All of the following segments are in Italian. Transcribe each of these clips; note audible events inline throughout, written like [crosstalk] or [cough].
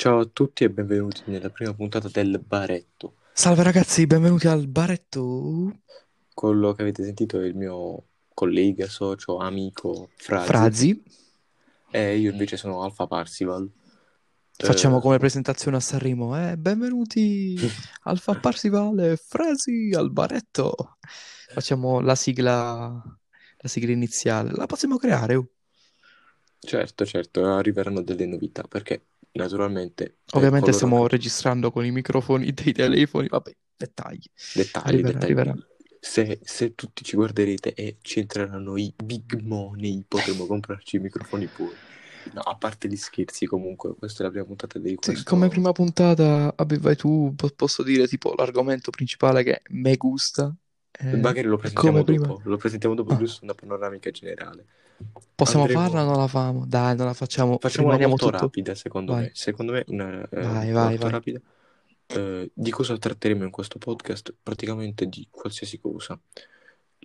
Ciao a tutti e benvenuti nella prima puntata del Baretto. Salve ragazzi, benvenuti al baretto Quello che avete sentito è il mio collega, socio, amico Frazi. Frazi. E io invece sono Alfa Parsival. Facciamo Eh, come presentazione a Sanremo, eh? Benvenuti [laughs] Alfa Parsifale, Frasi al baretto. Facciamo la sigla, la sigla iniziale. La possiamo creare? certo, certo, arriveranno delle novità perché naturalmente per Ovviamente stiamo registrando con i microfoni [laughs] dei telefoni. Vabbè, dettagli. dettagli, Arriverà, dettagli. arriverà. Se, se tutti ci guarderete e ci entreranno i big money, potremo comprarci i microfoni pure. No, a parte gli scherzi, comunque, questa è la prima puntata Sì, questo. come prima puntata, vai tu, po- posso dire tipo l'argomento principale che me gusta. eh, Magari lo presentiamo dopo, prima. lo presentiamo dopo, Ah. giusto una panoramica generale. Possiamo Andremo- farla o non la famo? Dai, non la facciamo. Facciamola Rimaniamo molto tutto. rapida, secondo Vai. me. Secondo me, una, eh, Vai, vai, molto vai. rapida. Eh, di cosa tratteremo in questo podcast? Praticamente di qualsiasi cosa.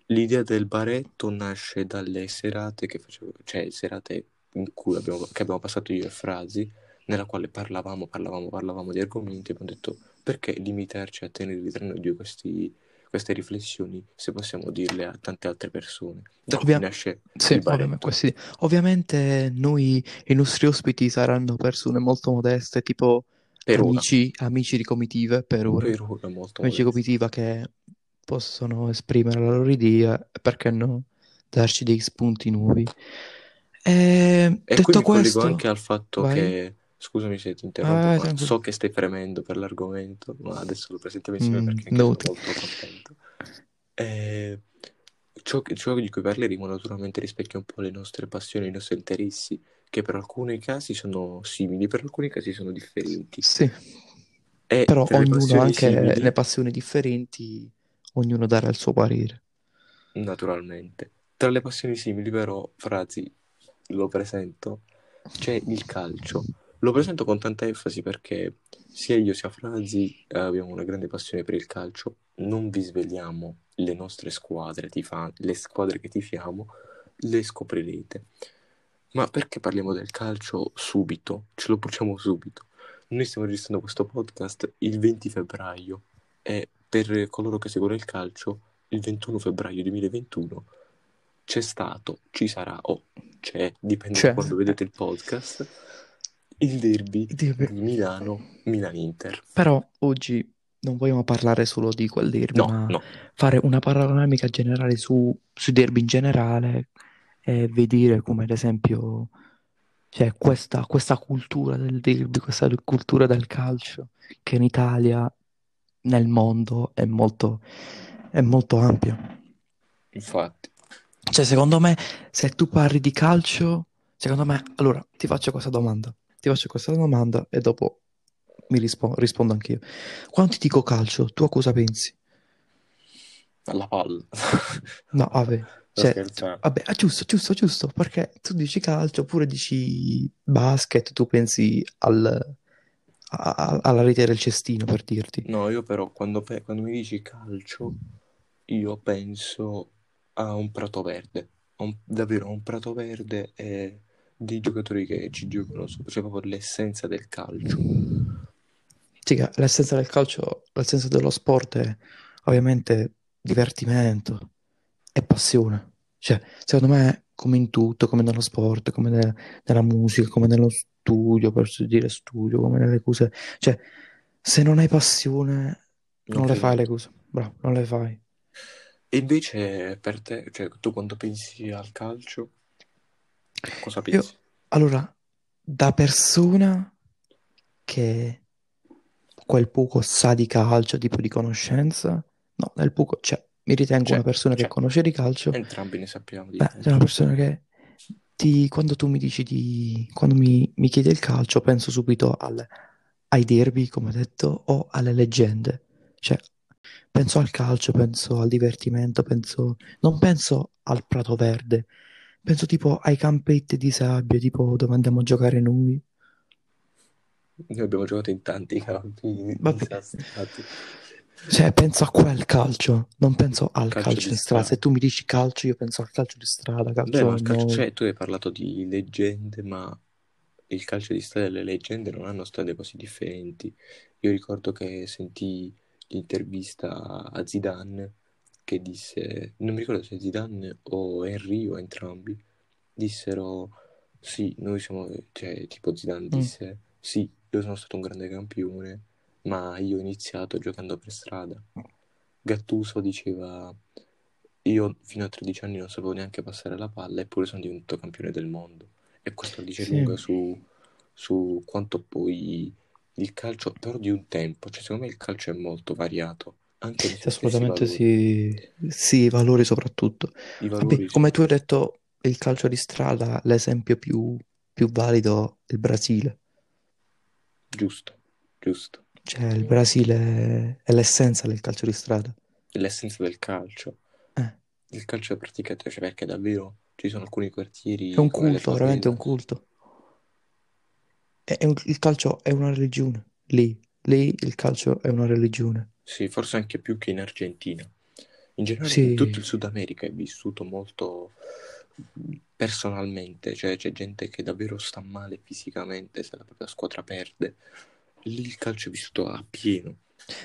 L'idea del baretto nasce dalle serate che facevo, cioè serate in cui abbiamo, che abbiamo passato io e Frasi, nella quale parlavamo, parlavamo, parlavamo di argomenti e abbiamo detto perché limitarci a tenere due questi, queste riflessioni se possiamo dirle a tante altre persone. Da qui Ovvia- nasce Sì, ovviamente, questi- ovviamente noi, i nostri ospiti saranno persone molto modeste, tipo Per amici, amici di comitive per ora. Per ora molto Amici di comitiva che possono esprimere la loro idea perché no, darci dei spunti nuovi. E E detto qui mi collego questo, anche al fatto vai. che, scusami se ti interrompo, tranquillo. so che stai fremendo per l'argomento, ma adesso lo presentiamo insieme Mm, perché no, sono ti- molto contento. E ciò, che- ciò di cui parleremo naturalmente rispecchia un po' le nostre passioni, i nostri interessi, che per alcuni casi sono simili, per alcuni casi sono differenti. Sì, E però ognuno passioni anche simili, le passioni differenti, ognuno darà il suo parere. naturalmente, tra le passioni simili però, Frazi, lo presento, c'è il calcio. Lo presento con tanta enfasi perché sia io sia Franzi eh, abbiamo una grande passione per il calcio. Non vi svegliamo le nostre squadre, tifa- le squadre che tifiamo, le scoprirete. Ma perché parliamo del calcio subito? Ce lo bruciamo subito. Noi stiamo registrando questo podcast il 20 febbraio e per coloro che seguono il calcio, il 21 febbraio 2021 c'è stato, ci sarà o c'è, dipende da C'è. quando vedete il podcast, il derby Dirby. di Milano, Milan-Inter. Però oggi non vogliamo parlare solo di quel derby, No, ma no, fare una panoramica generale su, sui derby in generale e vedere come ad esempio cioè, questa, questa cultura del derby, questa cultura del calcio che in Italia, nel mondo, è molto, è molto ampia. infatti. Cioè, secondo me, se tu parli di calcio, secondo me, allora ti faccio questa domanda. Ti faccio questa domanda e dopo mi rispo- rispondo anch'io. Quando ti dico calcio, tu a cosa pensi? Alla palla. No, vabbè, cioè, scherzando. vabbè, ah, giusto, giusto, giusto, perché tu dici calcio oppure dici basket, tu pensi al- a- a- alla rete del cestino, per dirti. No, io però quando, pe- quando mi dici calcio, io penso a un prato verde, un- davvero a un prato verde e dei giocatori che ci giocano sopra, cioè proprio l'essenza del calcio. Sì, l'essenza del calcio, l'essenza dello sport è ovviamente divertimento e passione. Cioè, secondo me, come in tutto, come nello sport, come ne- nella musica, come nello studio, per dire studio, come nelle cose, cioè, se non hai passione, non le fai le cose. Bravo, non le fai. E invece per te, cioè tu quando pensi al calcio, cosa Io, pensi? allora, da persona che quel poco sa di calcio, tipo di conoscenza, no, nel poco, cioè, mi ritengo Cioè, una persona che cioè, conosce di calcio, entrambi ne sappiamo di beh, sei una calcio. persona che ti, quando tu mi dici di, quando mi, mi chiedi il calcio, penso subito al- ai derby, come ho detto, o alle leggende. Cioè, penso al calcio, penso al divertimento, penso, non penso al Prato Verde, penso tipo ai campetti di sabbia, tipo dove andiamo a giocare noi. Noi abbiamo giocato in tanti campi Vabbè. disastrati. Cioè, penso a quel calcio, non penso al Calcio calcio di in strada. strada. Se tu mi dici calcio, io penso al calcio di strada, Beh, calcio ma il calcio, cioè, tu hai parlato di leggende, ma il calcio di strada e le leggende non hanno strade così differenti. Io ricordo che sentii l'intervista a Zidane che disse, non mi ricordo se Zidane o Henry o entrambi, dissero sì, noi siamo, cioè tipo Zidane disse sì, io sono stato un grande campione, ma io ho iniziato giocando per strada. Gattuso diceva io fino a 13 anni non sapevo neanche passare la palla eppure sono diventato campione del mondo. E questo dice Sì. lunga su, su quanto poi il calcio, però di un tempo, cioè secondo me il calcio è molto variato, anche Sì, assolutamente valori. sì. Sì, i valori soprattutto. I Vabbè, valori, come tu hai detto, il calcio di strada, l'esempio più, più valido è il Brasile. giusto, giusto. Cioè, il Brasile è l'essenza del calcio di strada. L'essenza del calcio. Eh, Il calcio è praticato, cioè perché davvero ci sono alcuni quartieri è un culto, veramente un culto. È- è un- il calcio è una religione. Lì, lì il calcio è una religione. Sì, forse anche più che in Argentina. In generale, in tutto il Sì, Sud America è vissuto molto personalmente, cioè c'è gente che davvero sta male fisicamente se la propria squadra perde. Lì il calcio è vissuto a pieno.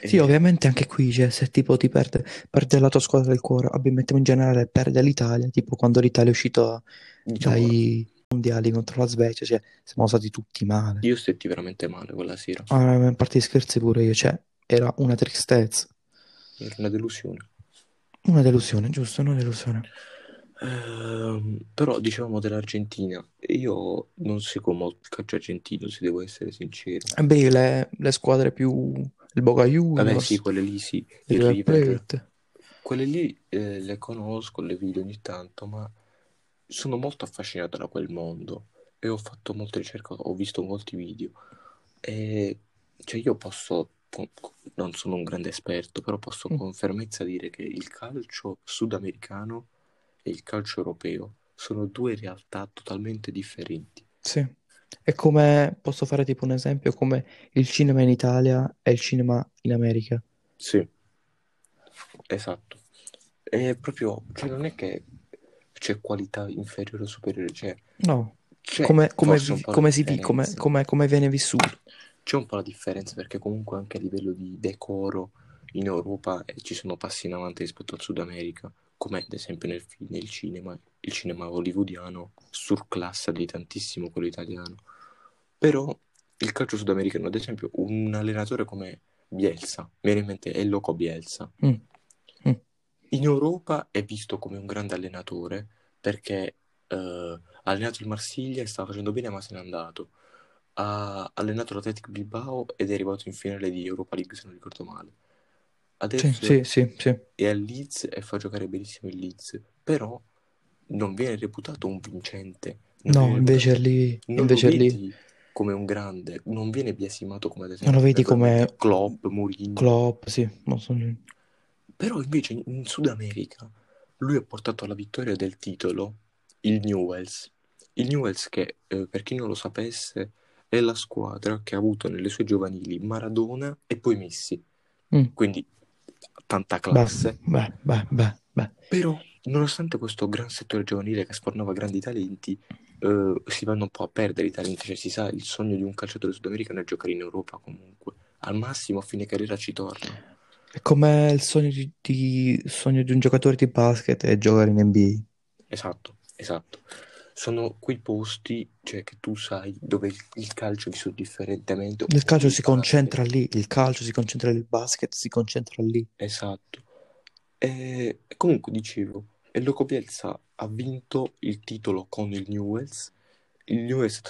sì, E ovviamente anche qui, cioè, se tipo ti perde, perde la tua squadra del cuore, vabbè, mettiamo in generale, perde l'Italia, tipo quando l'Italia è uscita diciamo, dai mondiali contro la Svezia, cioè, siamo stati tutti male. io stetti veramente male quella sera. Ah, a parte di scherzi pure io, cioè, era una tristezza, Era una delusione. una delusione, giusto? Una delusione. Ehm, però dicevamo dell'Argentina, io non seguo molto il calcio argentino, se devo essere sincero. E beh, le, le squadre più, il Boca Vabbè, Juniors, sì, quelle lì sì, il il River quelle lì eh, le conosco, le vedo ogni tanto, ma sono molto affascinato da quel mondo e ho fatto molte ricerche, ho visto molti video e cioè io posso, non sono un grande esperto, però posso Mm. con fermezza dire che il calcio sudamericano e il calcio europeo sono due realtà totalmente differenti. Sì. È come, posso fare tipo un esempio, come il cinema in Italia e il cinema in America. Sì, esatto. È proprio, cioè non è che c'è qualità inferiore o superiore, cioè No, come, come, vi- come si come, come viene vissuto. C'è un po' la differenza perché comunque anche a livello di decoro in Europa eh, ci sono passi in avanti rispetto al Sud America, come ad esempio nel, nel cinema, il cinema hollywoodiano surclassa di tantissimo quello italiano. Però il calcio sudamericano, ad esempio, un allenatore come Bielsa, mi viene in mente è Loco Bielsa, Mm. Mm. in Europa è visto come un grande allenatore perché eh, ha allenato il Marsiglia e stava facendo bene ma se n'è andato. Ha allenato l'Athletic Bilbao ed è arrivato in finale di Europa League se non ricordo male. Adesso sì, sì, sì. è al Leeds e fa giocare benissimo il Leeds, però non viene reputato un vincente. No, invece lì, non lo invece lì, vedi come un grande, non viene biasimato come ad non lo esempio vedi come Klopp, Mourinho. Klopp, sì. non so- Però invece in- in Sud America lui ha portato alla vittoria del titolo il Newells. Il Newells che, eh, per chi non lo sapesse, è la squadra che ha avuto nelle sue giovanili Maradona e poi Messi. Mm. Quindi tanta classe. beh, beh, beh, beh. Però, nonostante questo gran settore giovanile che sfornava grandi talenti, eh, si vanno un po' a perdere i talenti. Cioè, si sa, il sogno di un calciatore sudamericano è giocare in Europa comunque. Al massimo a fine carriera ci torna. È come il sogno di, di- il sogno di un giocatore di basket è giocare in NBA. Esatto, esatto. Sono quei posti, cioè, che tu sai dove il, il calcio è vissuto differentemente. Il calcio si concentra lì, il calcio si concentra lì, il basket si concentra lì. Esatto. E comunque dicevo, e Loco Bielsa ha vinto il titolo con il Newells. Il Newells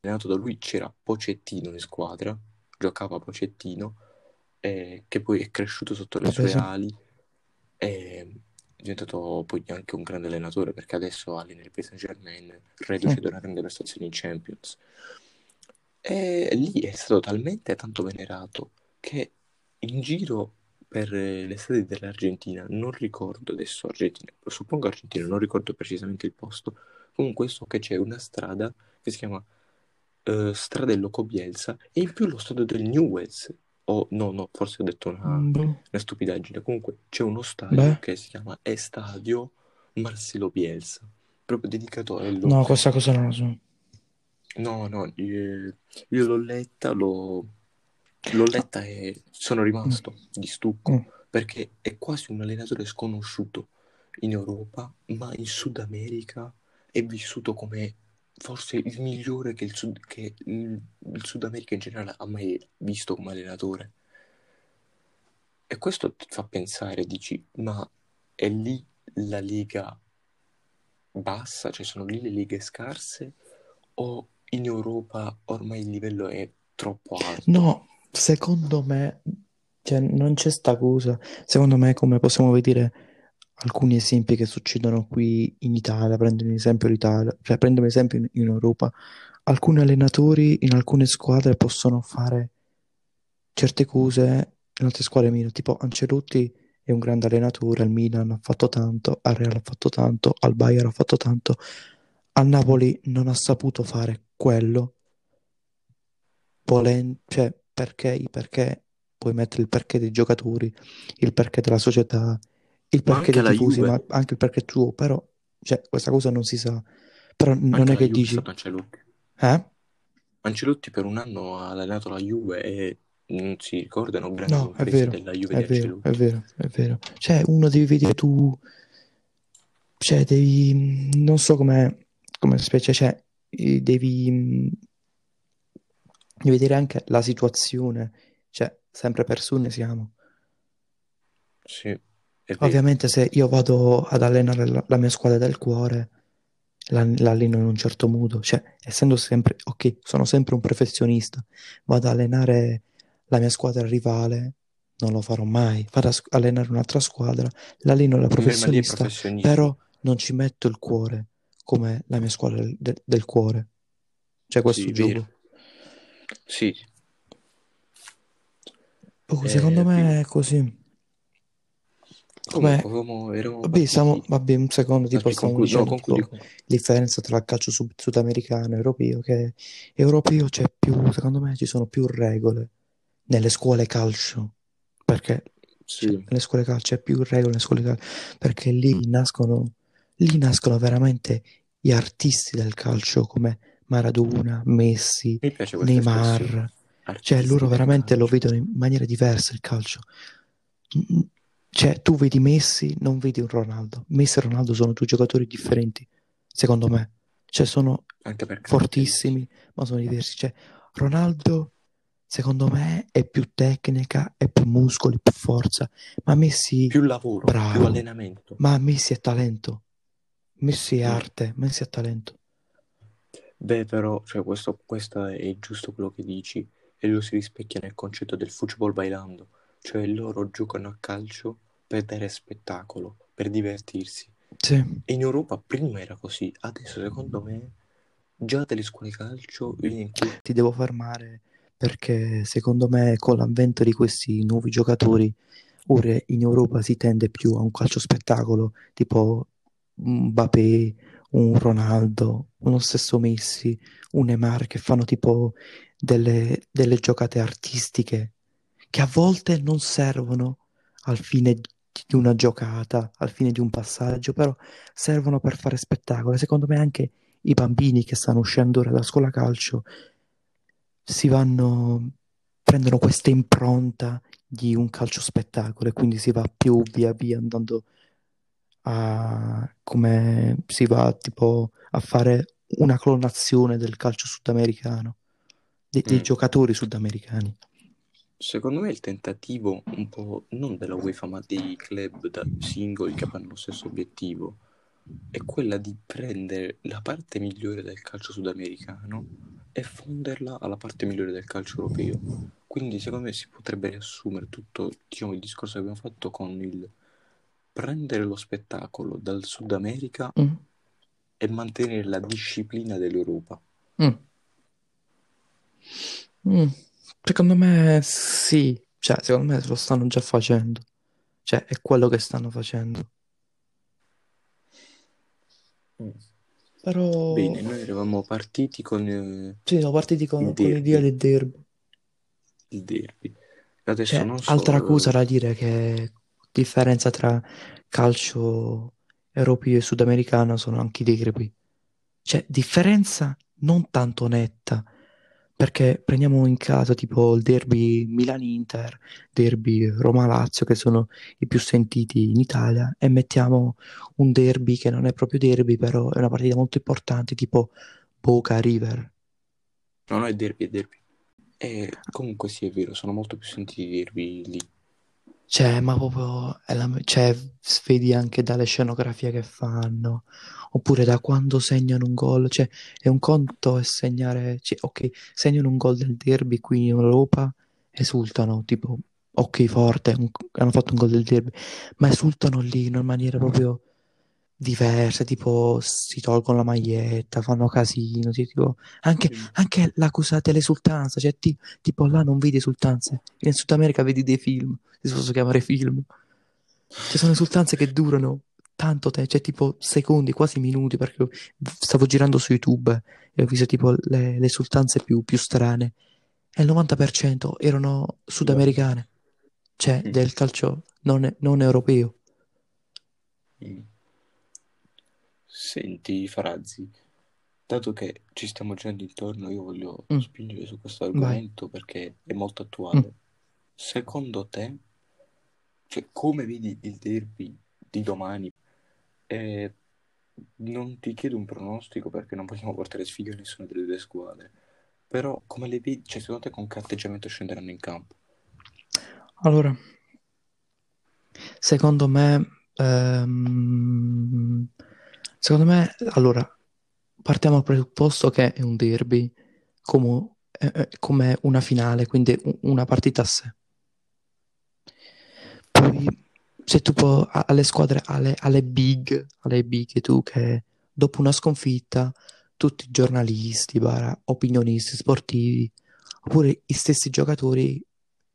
allenato da lui c'era Pocettino in squadra, giocava Pocettino, eh, che poi è cresciuto sotto le Vabbè, sue sì. ali e è diventato poi anche un grande allenatore perché adesso allena il Paris Saint-Germain, reduce Mm. da una grande prestazione in Champions. E lì è stato talmente tanto venerato che in giro per le strade dell'Argentina, non ricordo adesso Argentina, suppongo Argentina, non ricordo precisamente il posto, comunque so che c'è una strada che si chiama eh, Stradello Cobielsa e in più lo stadio del Newells, o no, no, forse ho detto una, Mm, una stupidaggine, comunque c'è uno stadio Beh, che si chiama Estadio Marcelo Bielsa, proprio dedicato a no, Loco. questa cosa non la so. No, no, io, io l'ho letta, l'ho, l'ho letta e sono rimasto di stucco Mm. perché è quasi un allenatore sconosciuto in Europa, ma in Sud America è vissuto come forse il migliore che il Sud, che il, il Sud America in generale ha mai visto come allenatore. E questo ti fa pensare, dici, ma è lì la lega bassa, cioè sono lì le leghe scarse o in Europa ormai il livello è troppo alto? No, secondo me, cioè, non c'è sta cosa. Secondo me, come possiamo vedere alcuni esempi che succedono qui in Italia, prendo un esempio l'Italia, cioè prendo un esempio in, in Europa, alcuni allenatori in alcune squadre possono fare certe cose, in altre squadre meno, tipo Ancelotti è un grande allenatore, al Milan ha fatto tanto, al Real ha fatto tanto, al Bayern ha fatto tanto, al Napoli non ha saputo fare quello, volen- cioè perché, perché puoi mettere il perché dei giocatori, il perché della società, il perché dei tifosi, Juve, ma anche il perché tuo, però cioè, questa cosa non si sa. Però non anche è che Juve è dici, Ancelotti. eh? Ancelotti per un anno ha allenato la Juve e non si ricordano grandi No, è vero, della Juve è di vero, è Ancelotti. vero, è vero. Cioè, uno devi vedere tu, cioè, devi, non so come, come specie, cioè, devi, mm, devi vedere anche la situazione, cioè, sempre persone siamo. Sì, è. Ovviamente se io vado ad allenare la, la mia squadra del cuore, la, l'alleno in un certo modo, cioè, essendo sempre, ok, sono sempre un professionista, vado ad allenare la mia squadra rivale, non lo farò mai, vado a sc- allenare un'altra squadra, l'alleno la professionista, professionismo. però non ci metto il cuore come la mia squadra del, del- cuore. Cioè questo Sì, gioco. Sì, Eh, secondo me vi- è così. Come... avevamo- eravamo Vabbè, partiti... Vabbè, un secondo, tipo Vabbè, stiamo concludi, no, dicendo tipo concludi. concludi. differenza tra il calcio sud- sudamericano e europeo, che europeo c'è più, secondo me ci sono più regole nelle scuole calcio, perché cioè, Sì, nelle scuole calcio c'è più regole nelle scuole calcio, perché lì nascono, lì nascono veramente gli artisti del calcio come Maradona, Messi. Neymar, cioè loro veramente lo vedono in maniera diversa il calcio. Cioè, tu vedi Messi, non vedi un Ronaldo. Messi e Ronaldo sono due giocatori differenti, secondo me. Cioè, sono fortissimi, ma sono diversi. Cioè, Ronaldo, secondo me, è più tecnica, è più muscoli, più forza. Ma Messi, Più lavoro, più bravo. allenamento. Ma Messi è talento. Messi è Mm. arte, Messi è talento. Beh, però, cioè, questo, questo è giusto quello che dici e lo si rispecchia nel concetto del football bailando. Cioè, loro giocano a calcio per dare spettacolo, per divertirsi. Sì. E in Europa prima era così, adesso secondo me già delle scuole calcio in cui Ti devo fermare perché secondo me con l'avvento di questi nuovi giocatori ora in Europa si tende più a un calcio spettacolo, tipo un Mbappé, un Ronaldo, uno stesso Messi, un Neymar che fanno tipo delle, delle giocate artistiche che a volte non servono al fine di una giocata, al fine di un passaggio, però servono per fare spettacolo. Secondo me anche i bambini che stanno uscendo ora da scuola calcio si vanno, prendono questa impronta di un calcio spettacolo e quindi si va più via via andando a come si va tipo a fare una clonazione del calcio sudamericano, dei, dei Mm. giocatori sudamericani. Secondo me il tentativo un po' non della UEFA ma dei club da singoli che hanno lo stesso obiettivo è quella di prendere la parte migliore del calcio sudamericano e fonderla alla parte migliore del calcio europeo. Quindi secondo me si potrebbe riassumere tutto diciamo, il discorso che abbiamo fatto con il prendere lo spettacolo dal Sud America Mm. e mantenere la disciplina dell'Europa. Mm. Mm. Secondo me sì, cioè secondo me lo stanno già facendo, cioè è quello che stanno facendo. Però Bene, noi eravamo partiti con eh, sì, siamo partiti con, il con l'idea derby, del derby. il derby. Adesso C'è non so, altra cosa eh, da dire che differenza tra calcio europeo e sudamericano sono anche i derby. Cioè, differenza non tanto netta, perché prendiamo in caso tipo il derby Milan-Inter, derby Roma-Lazio, che sono i più sentiti in Italia, e mettiamo un derby che non è proprio derby, però è una partita molto importante, tipo Boca-River. No, no, è derby, è derby. E comunque sì, è vero, sono molto più sentiti i derby lì. Cioè, ma proprio, è la- cioè, vedi anche dalle scenografie che fanno, oppure da quando segnano un gol, cioè, è un conto è segnare, cioè, ok, segnano un gol del derby qui in Europa, esultano, tipo, ok, forte, un- hanno fatto un gol del derby, ma esultano lì in una maniera proprio diversa, tipo, si tolgono la maglietta, fanno casino, sì, tipo, anche, Sì. anche l'accusa dell'esultanza, cioè, ti- tipo, là non vedi esultanze, in Sud America vedi dei film, si possono chiamare film. Ci sono esultanze che durano tanto tempo, cioè tipo secondi, quasi minuti, perché stavo girando su YouTube e ho visto tipo le, le esultanze più, più strane e il 90% erano sudamericane, cioè Mm. del calcio non, non europeo. Mm. Senti, Farazzi, dato che ci stiamo girando intorno, io voglio Mm. spingere su questo argomento perché è molto Mm. attuale. Secondo te, cioè, come vedi il derby di domani? Eh, non ti chiedo un pronostico perché non vogliamo portare sfiga a nessuna delle due squadre, però come le vedi, cioè, secondo te con che atteggiamento scenderanno in campo? Allora, secondo me, ehm, secondo me, allora, partiamo dal presupposto che è un derby come, eh, eh, come una finale, quindi una partita a sé. Poi, se tu puoi, alle squadre, alle, alle big, alle big, tu che dopo una sconfitta, tutti i giornalisti, bara, opinionisti sportivi, oppure i stessi giocatori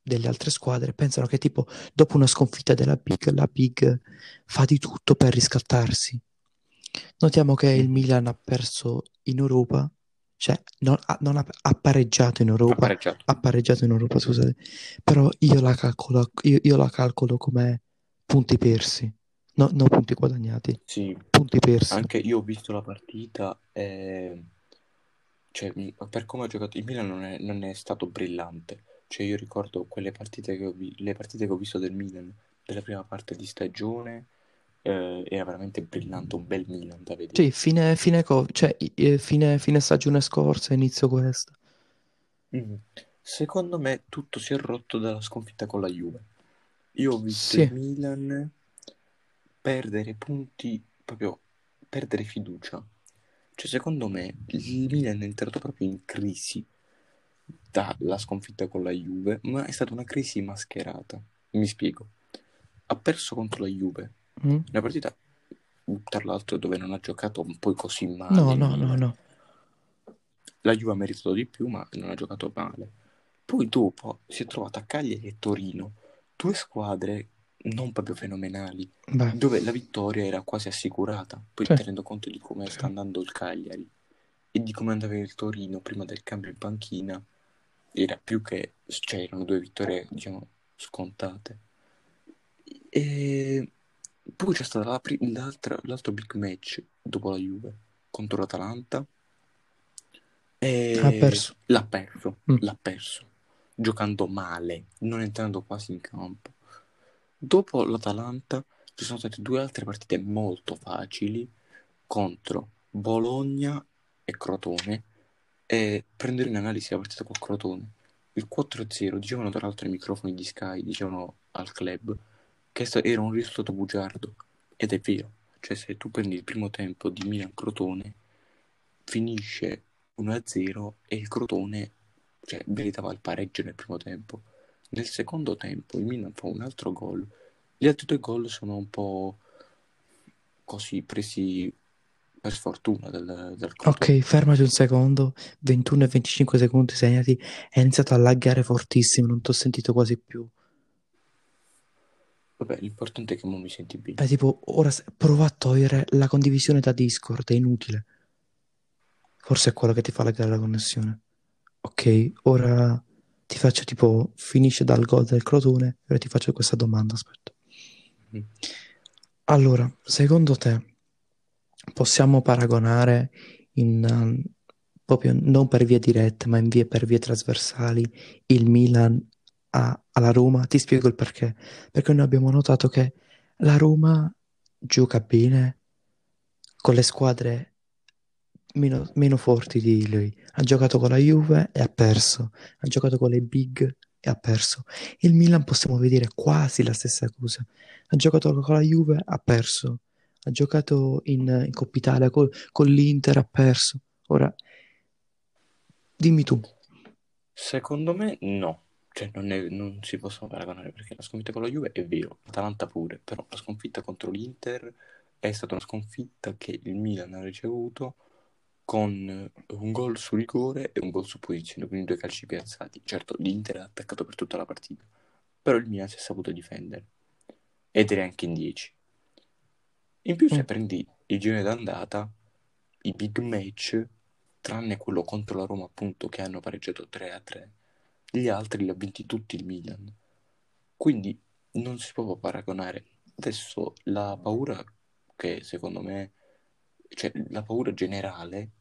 delle altre squadre pensano che tipo dopo una sconfitta della Big, la Big fa di tutto per riscattarsi. Notiamo che il. Milan ha perso in Europa, cioè non ha, non ha- ha pareggiato in Europa, pareggiato. ha pareggiato in Europa, scusate, però io la calcolo, io, io la calcolo come punti persi, no, non punti guadagnati, Sì, punti persi. anche io ho visto la partita e cioè, per come ha giocato il Milan non è, non è stato brillante. Cioè, io ricordo quelle partite che ho vi- le partite che ho visto del Milan della prima parte di stagione, eh, era veramente brillante, un bel Milan da vedere. Sì, fine, fine, co- cioè, fine, fine stagione scorsa, inizio questa. Mm. Secondo me tutto si è rotto dalla sconfitta con la Juve. Io ho visto Sì. il Milan perdere punti, proprio perdere fiducia. Cioè, secondo me il Milan è entrato proprio in crisi dalla sconfitta con la Juve, ma è stata una crisi mascherata. Mi spiego. Ha perso contro la Juve, Mm? una partita tra l'altro dove non ha giocato poi così male. No, no, no, no. La Juve ha meritato di più, ma non ha giocato male. Poi dopo si è trovata Cagliari e Torino, due squadre non proprio fenomenali, Beh, dove la vittoria era quasi assicurata. Poi Sì. tenendo conto di come sta andando il Cagliari e di come andava il Torino prima del cambio in panchina, era più che, cioè erano due vittorie, diciamo, scontate. E poi c'è stato la pri- l'altro big match dopo la Juve contro l'Atalanta. E Ha perso. l'ha perso, Mm. l'ha perso, giocando male, non entrando quasi in campo. Dopo l'Atalanta ci sono state due altre partite molto facili contro Bologna e Crotone e prendere in analisi la partita con Crotone. Il 4-0, dicevano tra l'altro ai microfoni di Sky, dicevano al club che sta- era un risultato bugiardo ed è vero, cioè se tu prendi il primo tempo di Milan-Crotone finisce 1-0 e il Crotone cioè, meritava il pareggio nel primo tempo. Nel secondo tempo il Milan fa un altro gol. Gli altri due gol sono un po' così presi per sfortuna del Crotone. Ok, fermati un secondo. 21 e 25 secondi segnati. È iniziato a laggare fortissimo, non ti ho sentito quasi più. Vabbè, l'importante è che non mi senti bene. È tipo, ora s- prova a togliere la condivisione da Discord, è inutile. Forse è quello che ti fa laggare la connessione. Ok, ora ti faccio tipo, finisce dal gol del Crotone, ora ti faccio questa domanda, aspetta. Mm. Allora, secondo te possiamo paragonare in, um, proprio non per vie dirette, ma in vie, per vie trasversali, il Milan a- alla Roma. Ti spiego il perché. Perché noi abbiamo notato che la Roma gioca bene con le squadre meno, meno forti di lui. Ha giocato con la Juve e ha perso. Ha giocato con le big e ha perso. Il Milan possiamo vedere quasi la stessa cosa. Ha giocato con la Juve, ha perso. Ha giocato in, in Coppa Italia col- con l'Inter, ha perso. Ora, dimmi tu. Secondo me no, cioè non, è- non si possono paragonare perché la sconfitta con la Juve è vero, l'Atalanta pure, però la sconfitta contro l'Inter è stata una sconfitta che il Milan ha ricevuto con un gol su rigore e un gol su posizione, quindi due calci piazzati. Certo, l'Inter ha attaccato per tutta la partita, però il Milan si è saputo difendere ed era anche in 10. In più, se Mm. prendi il girone d'andata, i big match, tranne quello contro la Roma, appunto, che hanno pareggiato 3 a 3, gli altri li ha vinti tutti il Milan. Quindi non si può paragonare. Adesso la paura che secondo me, cioè la paura generale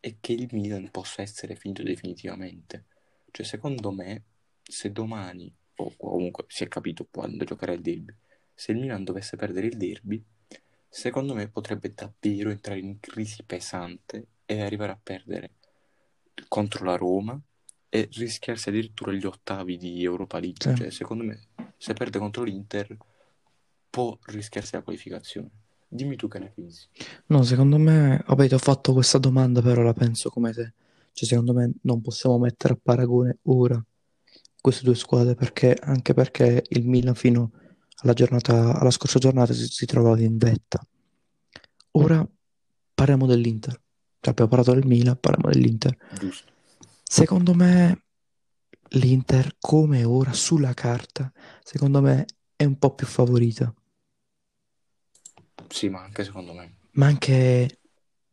è che il Milan possa essere finito definitivamente. Cioè, secondo me, se domani, o comunque si è capito quando giocherà il derby, se il Milan dovesse perdere il derby, secondo me potrebbe davvero entrare in crisi pesante e arrivare a perdere contro la Roma e rischiarsi addirittura gli ottavi di Europa League. Sì. Cioè, secondo me, se perde contro l'Inter, può rischiarsi la qualificazione. Dimmi tu che ne pensi. No, secondo me, vabbè, ti ho fatto questa domanda, però la penso come te. Cioè, secondo me non possiamo mettere a paragone ora queste due squadre, perché, anche perché il Milan fino alla giornata, alla scorsa giornata si, si trovava in vetta. Ora parliamo dell'Inter. Cioè, abbiamo parlato del Milan, parliamo dell'Inter. Giusto. Secondo me l'Inter, come ora, sulla carta, secondo me è un po' più favorita. Sì, ma anche secondo me. ma anche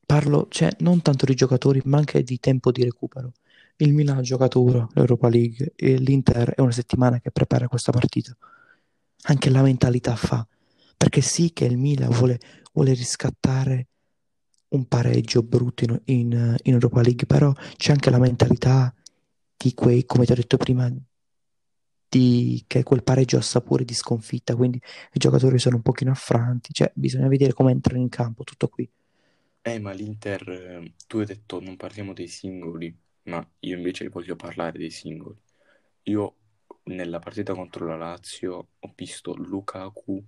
parlo, cioè non tanto di giocatori, ma anche di tempo di recupero. Il Milan ha giocato ora l'Europa League e l'Inter è una settimana che prepara questa partita. Anche la mentalità fa, perché sì che il Milan vuole, vuole riscattare un pareggio brutto in, in, in Europa League, però c'è anche la mentalità di quei, come ti ho detto prima, di, che quel pareggio ha sapore di sconfitta, quindi i giocatori sono un pochino affranti, cioè bisogna vedere come entrano in campo, tutto qui. Eh, ma l'Inter, eh, tu hai detto non parliamo dei singoli, ma io invece voglio parlare dei singoli. Io nella partita contro la Lazio ho visto Lukaku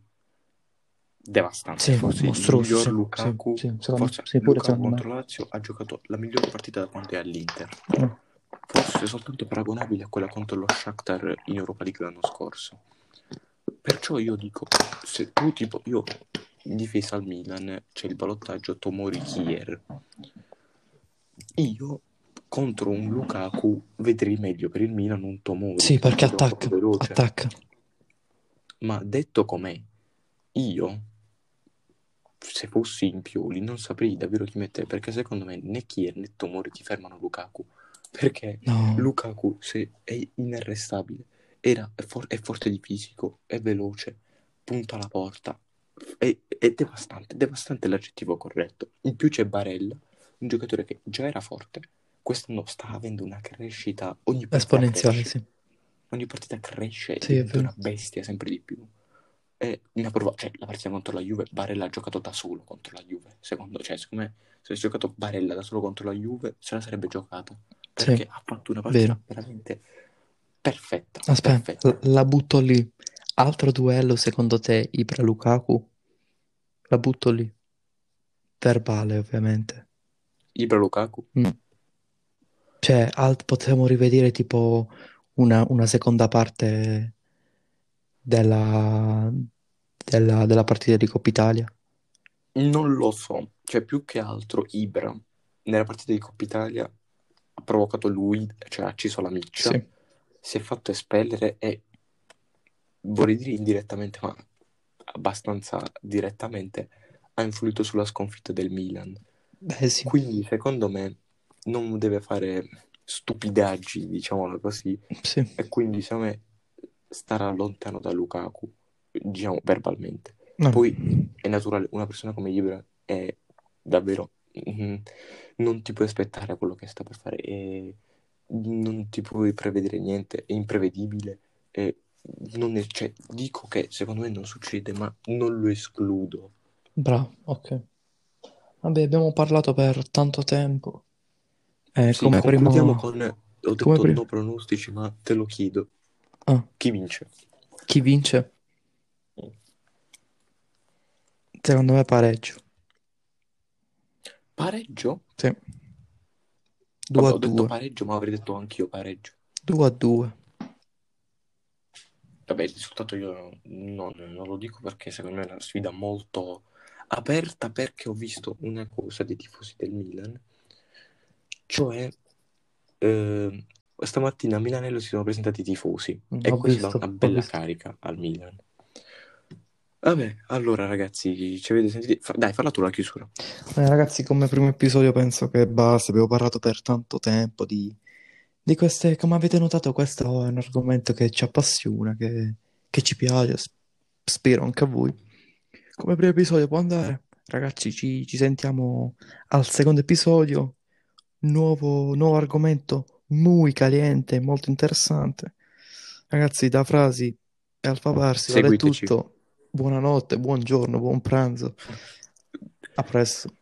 devastante, Sì, forse il mostruoso, miglior sì, Lukaku, sì, forse sì, pure Lukaku contro la Lazio ha giocato la migliore partita da quando è all'Inter. Mm. forse soltanto paragonabile a quella contro lo Shakhtar in Europa League l'anno scorso. Perciò io dico, se tu tipo, io in difesa al Milan c'è il ballottaggio Tomori-Kier. Io contro un Lukaku vedrei meglio per il Milan un Tomori. Sì, perché attacca, attacca. Ma detto com'è, io se fossi in Pioli non saprei davvero chi mettere perché secondo me né Kier né Tomori ti fermano Lukaku. Perché No, Lukaku se è inarrestabile era, è, for- è forte di fisico è veloce punta alla porta è, è devastante devastante è l'aggettivo corretto. In più c'è Barella un giocatore che già era forte quest'anno sta avendo una crescita ogni partita esponenziale, cresce. sì. ogni partita cresce Sì, è una bestia sempre di più e mi ha provato, cioè la partita contro la Juve, Barella ha giocato da solo contro la Juve, secondo, cioè secondo me se avesse giocato Barella da solo contro la Juve se la sarebbe giocata, perché Sì, ha fatto una partita vero. veramente perfetta, Aspetta, perfetta. l- la butto lì. Altro duello secondo te, Ibra Lukaku? La butto lì. Verbale, ovviamente. Ibra Lukaku, Mm. Cioè, alt- potremmo rivedere tipo una, una seconda parte della, della, della partita di Coppa Italia. non lo so, cioè più che altro Ibra nella partita di Coppa Italia ha provocato lui, cioè ha acceso la miccia, Sì, si è fatto espellere e vorrei dire indirettamente, ma abbastanza direttamente, ha influito sulla sconfitta del Milan. beh sì, Quindi, secondo me, non deve fare stupidaggini, diciamolo così, sì. e quindi, secondo me, starà lontano da Lukaku, diciamo verbalmente. No. Poi è naturale, una persona come Ibra è davvero mm, non ti puoi aspettare quello che sta per fare e non ti puoi prevedere niente, è imprevedibile e non è, cioè, dico che secondo me non succede, ma non lo escludo. Bravo, ok. Vabbè, abbiamo parlato per tanto tempo. Eh, Sì, come primo... con, ho Come detto primo... no pronostici, ma te lo chiedo, Ah, chi vince? chi vince? Secondo me pareggio. Pareggio? Sì. 2 Vabbè, a ho detto 2. pareggio, ma avrei detto anch'io pareggio. 2 a 2. Vabbè, il risultato io non, non lo dico perché secondo me è una sfida molto aperta perché ho visto una cosa dei tifosi del Milan, cioè eh, stamattina a Milanello si sono presentati i tifosi Mm, e questo dà una bella carica al Milan. Vabbè, allora ragazzi, ci avete sentito? Fa- dai, falla tu la chiusura. Eh, ragazzi, come primo episodio penso che basta. Abbiamo parlato per tanto tempo di, di queste. Come avete notato, questo è un argomento che ci appassiona, che, che ci piace. Spero anche a voi. Come primo episodio può andare. Ragazzi, ci, ci sentiamo al secondo episodio. Nuovo, nuovo argomento, muy caliente, molto interessante. Ragazzi, da frasi e Alfa Parsi, vale tutto. Buonanotte, buongiorno, buon pranzo. A presto.